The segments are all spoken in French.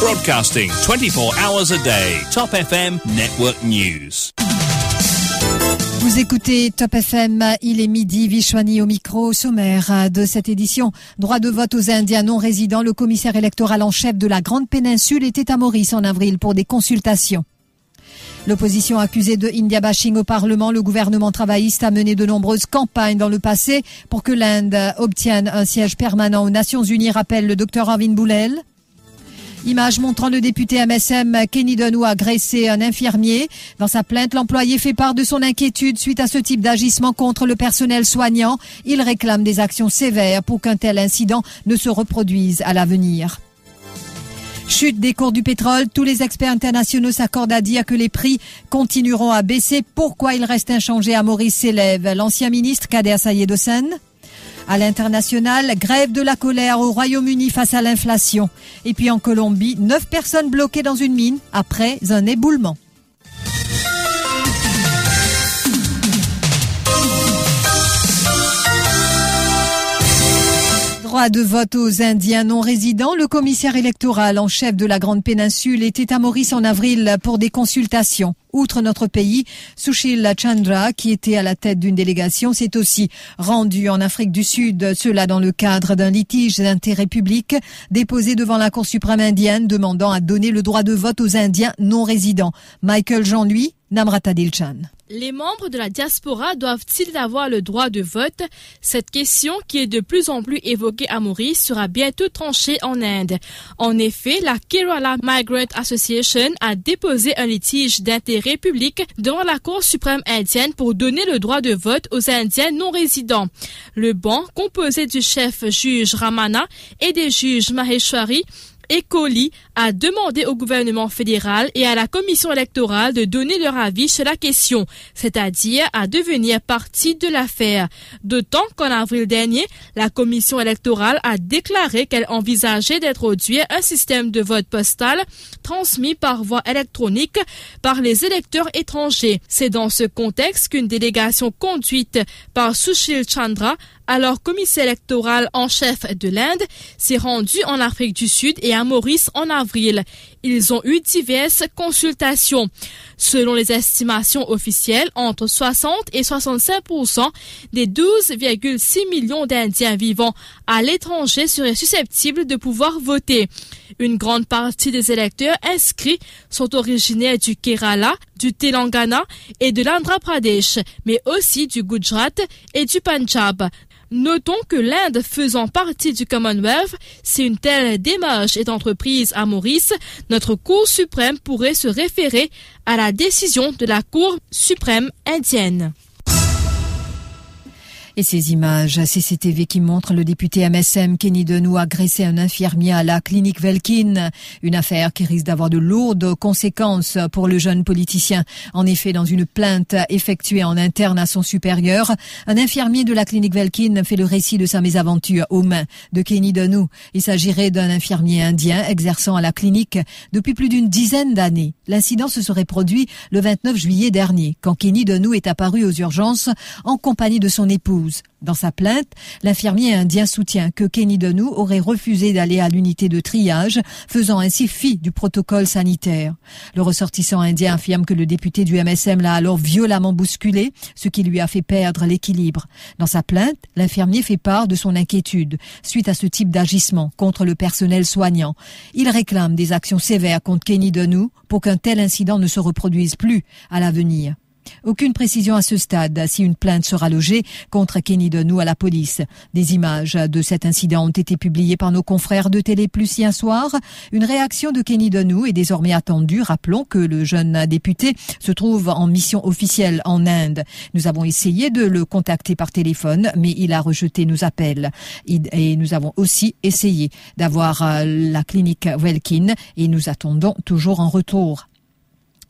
Broadcasting 24 hours a day. Top FM Network News. Vous écoutez Top FM, il est midi, Vishwani au micro, sommaire de cette édition. Droit de vote aux Indiens non résidents, le commissaire électoral en chef de la Grande Péninsule était à Maurice en avril pour des consultations. L'opposition accusée de India bashing au Parlement, le gouvernement travailliste a mené de nombreuses campagnes dans le passé pour que l'Inde obtienne un siège permanent aux Nations Unies, rappelle le docteur Arvin Boulel. Image montrant le député MSM Kenny Denou agressé un infirmier. Dans sa plainte, l'employé fait part de son inquiétude suite à ce type d'agissement contre le personnel soignant. Il réclame des actions sévères pour qu'un tel incident ne se reproduise à l'avenir. Chute des cours du pétrole, tous les experts internationaux s'accordent à dire que les prix continueront à baisser. Pourquoi il reste inchangé à Maurice s'élève? L'ancien ministre Kader Sayed-Hossein à l'international, grève de la colère au Royaume-Uni face à l'inflation. Et puis en Colombie, neuf personnes bloquées dans une mine après un éboulement. Droit de vote aux Indiens non résidents, le commissaire électoral en chef de la Grande Péninsule était à Maurice en avril pour des consultations. Outre notre pays, Sushil Chandra, qui était à la tête d'une délégation, s'est aussi rendu en Afrique du Sud, cela dans le cadre d'un litige d'intérêt public déposé devant la Cour suprême indienne demandant à donner le droit de vote aux Indiens non résidents. Michael Jean-Louis, Namrata Dilchan. Les membres de la diaspora doivent-ils avoir le droit de vote? Cette question, qui est de plus en plus évoquée à Maurice, sera bientôt tranchée en Inde. En effet, la Kerala Migrant Association a déposé un litige d'intérêt public devant la Cour suprême indienne pour donner le droit de vote aux Indiens non résidents. Le banc, composé du chef juge Ramana et des juges Maheshwari, Ecoli a demandé au gouvernement fédéral et à la commission électorale de donner leur avis sur la question, c'est-à-dire à devenir partie de l'affaire. D'autant qu'en avril dernier, la commission électorale a déclaré qu'elle envisageait d'introduire un système de vote postal transmis par voie électronique par les électeurs étrangers. C'est dans ce contexte qu'une délégation conduite par Sushil Chandra alors commissaire électoral en chef de l'Inde, s'est rendu en Afrique du Sud et à Maurice en avril. Ils ont eu diverses consultations. Selon les estimations officielles, entre 60 et 65% des 12,6 millions d'Indiens vivant à l'étranger seraient susceptibles de pouvoir voter. Une grande partie des électeurs inscrits sont originaires du Kerala, du Telangana et de l'Andhra Pradesh, mais aussi du Gujarat et du Punjab. Notons que l'Inde faisant partie du Commonwealth, si une telle démarche est entreprise à Maurice, notre Cour suprême pourrait se référer à la décision de la Cour suprême indienne. Et ces images CCTV qui montrent le député MSM Kenny Denou agresser un infirmier à la clinique Velkin. Une affaire qui risque d'avoir de lourdes conséquences pour le jeune politicien. En effet, dans une plainte effectuée en interne à son supérieur, un infirmier de la clinique Velkin fait le récit de sa mésaventure aux mains de Kenny Denou. Il s'agirait d'un infirmier indien exerçant à la clinique depuis plus d'une dizaine d'années. L'incident se serait produit le 29 juillet dernier, quand Kenny Denou est apparu aux urgences en compagnie de son épouse. Dans sa plainte, l'infirmier indien soutient que Kenny Denou aurait refusé d'aller à l'unité de triage, faisant ainsi fi du protocole sanitaire. Le ressortissant indien affirme que le député du MSM l'a alors violemment bousculé, ce qui lui a fait perdre l'équilibre. Dans sa plainte, l'infirmier fait part de son inquiétude suite à ce type d'agissement contre le personnel soignant. Il réclame des actions sévères contre Kenny Denou pour qu'un tel incident ne se reproduise plus à l'avenir. Aucune précision à ce stade si une plainte sera logée contre Kenny Denou à la police. Des images de cet incident ont été publiées par nos confrères de Télé Plus hier soir. Une réaction de Kenny Denou est désormais attendue. Rappelons que le jeune député se trouve en mission officielle en Inde. Nous avons essayé de le contacter par téléphone, mais il a rejeté nos appels. Et nous avons aussi essayé d'avoir euh, la clinique Welkin et nous attendons toujours un retour.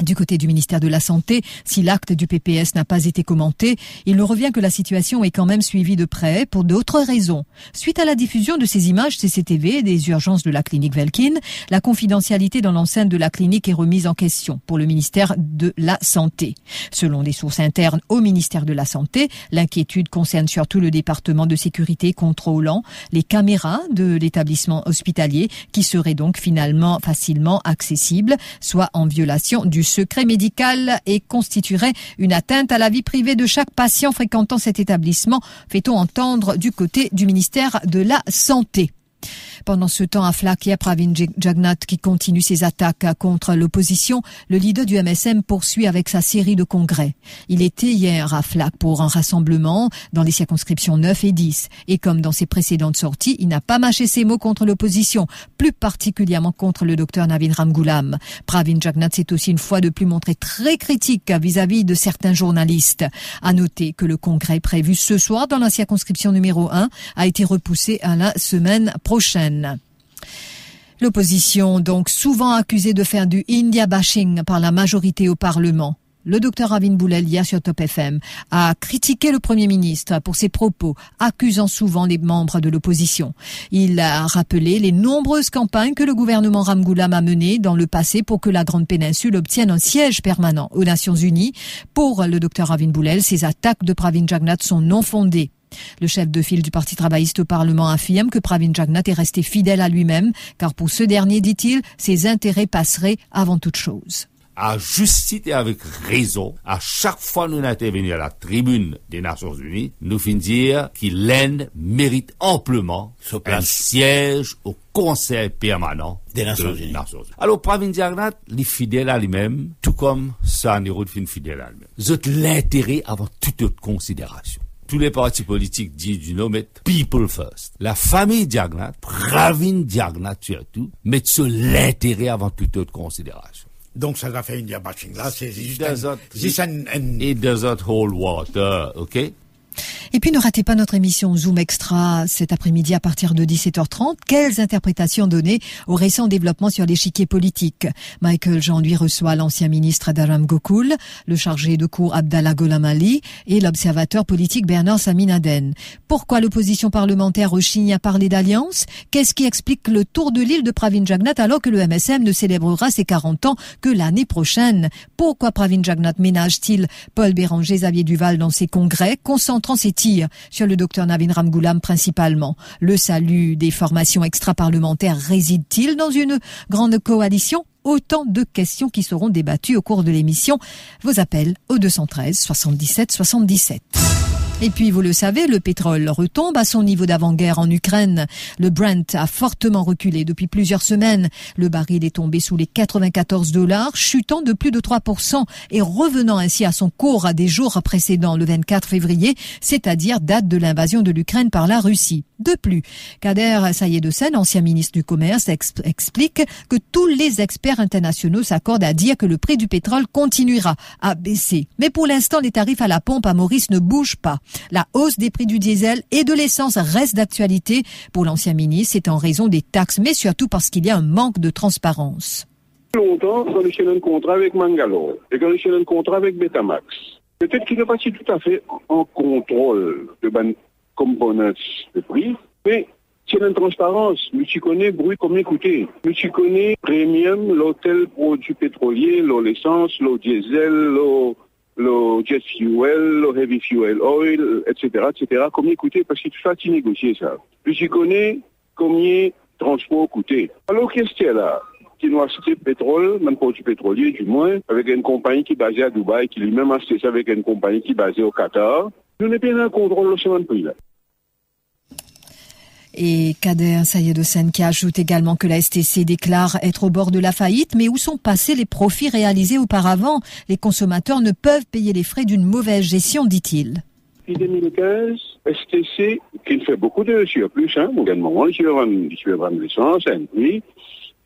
Du côté du ministère de la Santé, si l'acte du PPS n'a pas été commenté, il nous revient que la situation est quand même suivie de près pour d'autres raisons. Suite à la diffusion de ces images CCTV des urgences de la clinique Velkin, la confidentialité dans l'enceinte de la clinique est remise en question pour le ministère de la Santé. Selon des sources internes au ministère de la Santé, l'inquiétude concerne surtout le département de sécurité contrôlant les caméras de l'établissement hospitalier qui seraient donc finalement facilement accessibles, soit en violation du secret médical et constituerait une atteinte à la vie privée de chaque patient fréquentant cet établissement, fait-on entendre du côté du ministère de la Santé. Pendant ce temps, à Flak, il y a Pravin Jagnat qui continue ses attaques contre l'opposition. Le leader du MSM poursuit avec sa série de congrès. Il était hier à Flak pour un rassemblement dans les circonscriptions 9 et 10. Et comme dans ses précédentes sorties, il n'a pas mâché ses mots contre l'opposition, plus particulièrement contre le docteur Navin Ramgoulam. Pravin Jagnat s'est aussi une fois de plus montré très critique vis-à-vis de certains journalistes. À noter que le congrès prévu ce soir dans la circonscription numéro 1 a été repoussé à la semaine prochaine. L'opposition, donc souvent accusée de faire du India bashing par la majorité au Parlement. Le docteur Ravin Boulel, sur Top FM, a critiqué le Premier ministre pour ses propos, accusant souvent les membres de l'opposition. Il a rappelé les nombreuses campagnes que le gouvernement Ramgoulam a menées dans le passé pour que la Grande Péninsule obtienne un siège permanent aux Nations Unies. Pour le docteur Ravin Boulel, ces attaques de Pravin Jagnat sont non fondées. Le chef de file du Parti travailliste au Parlement affirme que Pravin Jagnat est resté fidèle à lui-même, car pour ce dernier, dit-il, ses intérêts passeraient avant toute chose à juste et avec raison, à chaque fois nous intervenons à la tribune des Nations Unies, nous finissons dire que l'Inde mérite amplement un siège au Conseil permanent des Nations, Unies. Alors, Pravin Jagnat, il est fidèle à lui-même, tout comme Saniro est fidèle à lui-même. C'est l'intérêt avant toute autre considération tous les partis politiques disent du nom, mettent people first. La famille Diagnat, Pravin Diagnat surtout, met sur l'intérêt avant toute autre considération. Donc ça va faire une bashing là, c'est juste un, un, It doesn't hold water, ok? Et puis ne ratez pas notre émission Zoom Extra cet après-midi à partir de 17h30. Quelles interprétations donner aux récents développements sur l'échiquier politique? Michael Jean lui reçoit l'ancien ministre Dharam Gokul, le chargé de cours Abdallah Golamali et l'observateur politique Bernard Saminaden. Pourquoi l'opposition parlementaire rechigne à parler d'alliance? Qu'est-ce qui explique le tour de l'île de Pravin Jagnat alors que le MSM ne célébrera ses 40 ans que l'année prochaine? Pourquoi Pravin Jagnat ménage-t-il? Paul Béranger Xavier Duval dans ses congrès, concentrant ses sur le docteur Navin Ramgoulam principalement. Le salut des formations extra-parlementaires réside-t-il dans une grande coalition? Autant de questions qui seront débattues au cours de l'émission. Vos appels au 213 77 77. Et puis, vous le savez, le pétrole retombe à son niveau d'avant-guerre en Ukraine. Le Brent a fortement reculé depuis plusieurs semaines. Le baril est tombé sous les 94 dollars, chutant de plus de 3% et revenant ainsi à son cours à des jours précédents, le 24 février, c'est-à-dire date de l'invasion de l'Ukraine par la Russie. De plus, Kader Sayedesen, ancien ministre du Commerce, explique que tous les experts internationaux s'accordent à dire que le prix du pétrole continuera à baisser. Mais pour l'instant, les tarifs à la pompe à Maurice ne bougent pas. La hausse des prix du diesel et de l'essence reste d'actualité. Pour l'ancien ministre, c'est en raison des taxes, mais surtout parce qu'il y a un manque de transparence. Longtemps, quand j'ai un contrat avec Mangalore et quand j'ai un contrat avec Betamax, peut-être qu'il n'est pas tout à fait en contrôle de ban components de prix, mais c'est une transparence. Mais tu connais bruit écouter. Mais tu connais premium, l'hôtel produit pétrolier, l'essence, l'eau diesel, l'eau le jet fuel, le heavy fuel oil, etc., etc. Combien coûtait? Parce que tu fais négocier ça. Puis tu connais combien transport coûtait. Alors qu'est-ce qu'il y a là? Qui nous acheté pétrole, même produit pétrolier du moins, avec une compagnie qui est basée à Dubaï, qui lui-même a acheté ça avec une compagnie qui est basée au Qatar. Nous n'avons pas un contrôle sur ce prix là. Et Kader Sayed qui ajoute également que la STC déclare être au bord de la faillite, mais où sont passés les profits réalisés auparavant? Les consommateurs ne peuvent payer les frais d'une mauvaise gestion, dit-il. Depuis 2015, STC, qui fait beaucoup de surplus, hein, également, vais vendre l'essence à un prix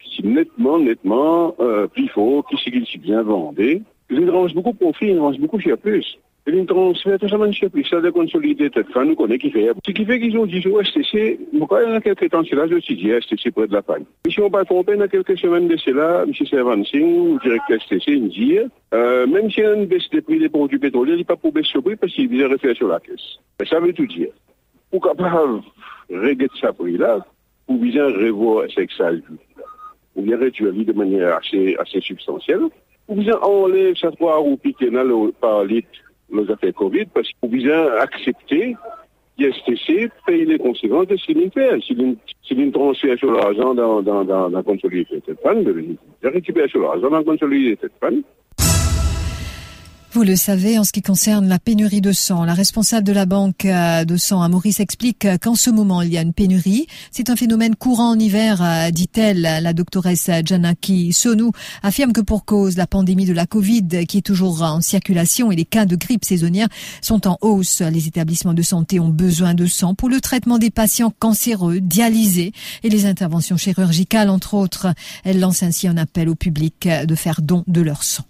qui est nettement, nettement euh, plus fort, qui s'est bien vendé. Il range beaucoup de profit, il range beaucoup de surplus. Et ils transfèrent tout ça, monsieur, puis ça, de consolider tête fin, nous connaît qui fait. Ce qui fait qu'ils ont dit au STC, quand il y a quelques temps, c'est là, je suis dit, STC près de la panne. Mais si on pas trompé, dans quelques semaines de cela, M. Servansing, directeur STC, il dit, euh, même a une baisse des prix des produits pétroliers, il n'est pas pour baisser le prix parce qu'il vient refaire sur la caisse. Mais ça veut tout dire. Pour capable régler ce prix-là, pour bien revoir ce que ça ou bien réduire de manière assez, assez substantielle, ou bien enlever ces trois roupies par litre nos affaires Covid, parce qu'on bien accepter l'ISTC paye les conséquences de ce qu'il fait. S'il une transfert sur l'argent dans, dans, dans, dans consolidé cette panne, il récupère sur l'argent dans consolidé cette panne. Vous le savez, en ce qui concerne la pénurie de sang, la responsable de la banque euh, de sang à Maurice explique qu'en ce moment, il y a une pénurie. C'est un phénomène courant en hiver, euh, dit-elle. La doctoresse Janaki Sonou affirme que pour cause, la pandémie de la Covid, qui est toujours en circulation, et les cas de grippe saisonnière sont en hausse. Les établissements de santé ont besoin de sang pour le traitement des patients cancéreux, dialysés et les interventions chirurgicales, entre autres. Elle lance ainsi un appel au public de faire don de leur sang.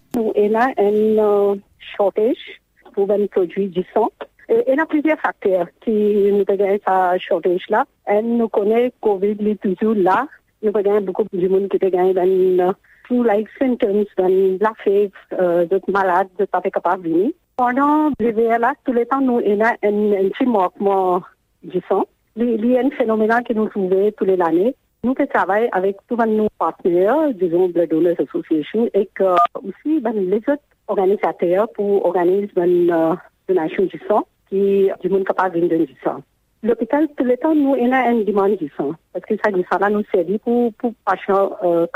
Shortage pour produit du sang. Et il y a plusieurs facteurs qui nous donnent ce shortage-là. Et nous connaissons Covid est toujours là. Nous avons beaucoup de monde qui ont flu-like symptoms, la fièvre, euh, d'autres malades, d'autres pas capables de venir. Pendant l'hiver là, tous les temps, nous avons un, un petit manquement du sang. Il y a un phénomène que nous trouvons tous les années. Nous travaillons avec tous nos partenaires, disons Blood Donors Association, et aussi ben, les autres organisateurs pour organiser une euh, donation du sang qui du monde capable de donner du sang. L'hôpital, tout le temps, nous, on a une demande du sang. Parce que ça, du nous sert pour, pour patients euh,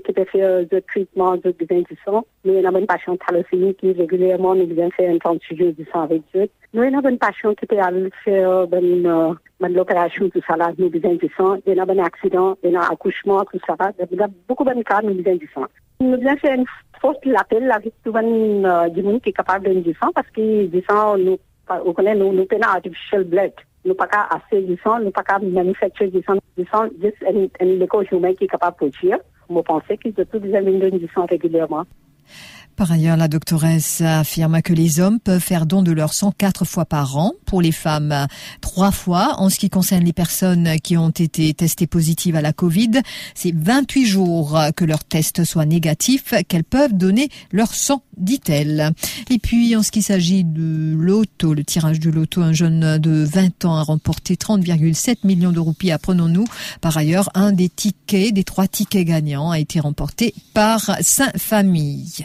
qui peuvent faire de traitement de besoin du sang. Nous, on a une patient thalassémie qui régulièrement nous vient faire une transfusion du sang avec eux. Nous, on a une patient qui peut aller faire une, euh, tout ça nous besoin du sang. Il y a un accident, il y a un accouchement, tout ça. Il beaucoup de cas, nous besoin du sang. Nous devons faire une l'appel avec tout le monde qui est capable de du sang parce que du sang, nous, on connaît, nous, nous tenons artificial blood. Nous pas assez du sang, nous pas manufacturer du sang, du sang, juste un, un école humain qui est capable de produire. Moi, je qu'ils doivent tous les donner du sang régulièrement. Par ailleurs, la doctoresse affirme que les hommes peuvent faire don de leur sang quatre fois par an, pour les femmes trois fois. En ce qui concerne les personnes qui ont été testées positives à la Covid, c'est 28 jours que leur test soit négatif qu'elles peuvent donner leur sang, dit-elle. Et puis, en ce qui s'agit de l'auto, le tirage de l'auto, un jeune de 20 ans a remporté 30,7 millions de roupies, apprenons-nous. Par ailleurs, un des tickets, des trois tickets gagnants a été remporté par Saint-Famille.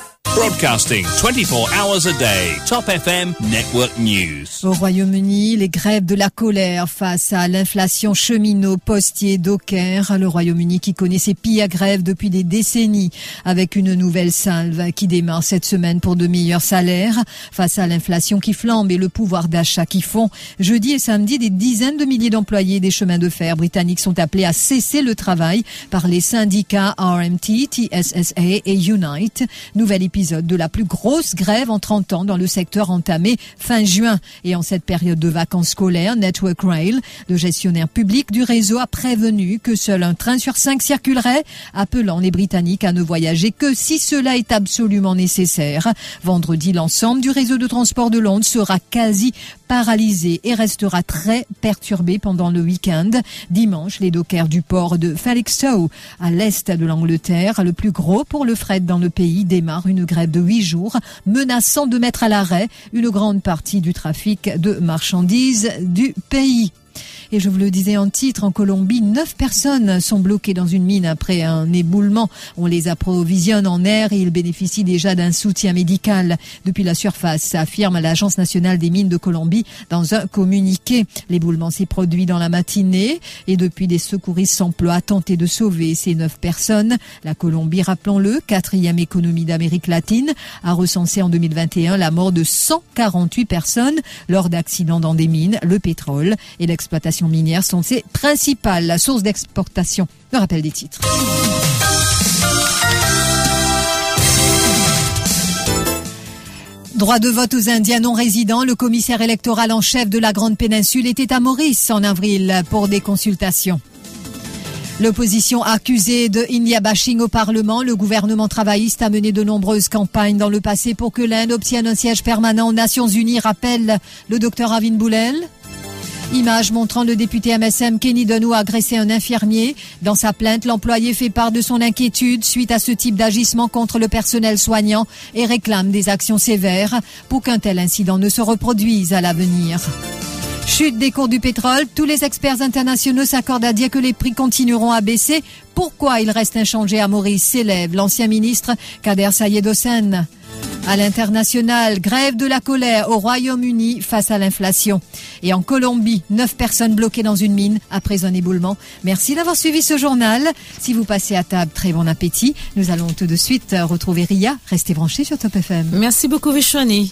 Broadcasting 24 hours a day. Top FM Network News. Au Royaume-Uni, les grèves de la colère face à l'inflation cheminot, postier, docker. Le Royaume-Uni qui connaît ses pires grèves depuis des décennies avec une nouvelle salve qui démarre cette semaine pour de meilleurs salaires. Face à l'inflation qui flambe et le pouvoir d'achat qui fond, jeudi et samedi, des dizaines de milliers d'employés des chemins de fer britanniques sont appelés à cesser le travail par les syndicats RMT, TSSA et Unite. Épisode de la plus grosse grève en 30 ans dans le secteur entamé fin juin. Et en cette période de vacances scolaires, Network Rail, le gestionnaire public du réseau, a prévenu que seul un train sur cinq circulerait, appelant les Britanniques à ne voyager que si cela est absolument nécessaire. Vendredi, l'ensemble du réseau de transport de Londres sera quasi paralysé et restera très perturbé pendant le week-end. Dimanche, les dockers du port de Felixstowe, à l'est de l'Angleterre, le plus gros pour le fret dans le pays, démarrent une grève de huit jours, menaçant de mettre à l'arrêt une grande partie du trafic de marchandises du pays. Et je vous le disais en titre, en Colombie, neuf personnes sont bloquées dans une mine après un éboulement. On les approvisionne en air et ils bénéficient déjà d'un soutien médical depuis la surface, affirme l'Agence nationale des mines de Colombie dans un communiqué. L'éboulement s'est produit dans la matinée et depuis des secouristes s'emploient à tenter de sauver ces neuf personnes. La Colombie, rappelons-le, quatrième économie d'Amérique latine, a recensé en 2021 la mort de 148 personnes lors d'accidents dans des mines, le pétrole et l'exploitation minières sont ses principales sources d'exportation. Le rappel des titres. Droit de vote aux Indiens non résidents, le commissaire électoral en chef de la Grande Péninsule était à Maurice en avril pour des consultations. L'opposition accusée de India bashing au Parlement, le gouvernement travailliste a mené de nombreuses campagnes dans le passé pour que l'Inde obtienne un siège permanent aux Nations Unies, rappelle le docteur Avin Boulel. Image montrant le député MSM Kenny Denou agresser un infirmier. Dans sa plainte, l'employé fait part de son inquiétude suite à ce type d'agissement contre le personnel soignant et réclame des actions sévères pour qu'un tel incident ne se reproduise à l'avenir. Chute des cours du pétrole, tous les experts internationaux s'accordent à dire que les prix continueront à baisser. Pourquoi il reste inchangé à Maurice s'élève l'ancien ministre Kader Sayed Hossein. À l'international, grève de la colère au Royaume-Uni face à l'inflation. Et en Colombie, neuf personnes bloquées dans une mine après un éboulement. Merci d'avoir suivi ce journal. Si vous passez à table, très bon appétit. Nous allons tout de suite retrouver Ria. Restez branchés sur Top FM. Merci beaucoup, Vishwani.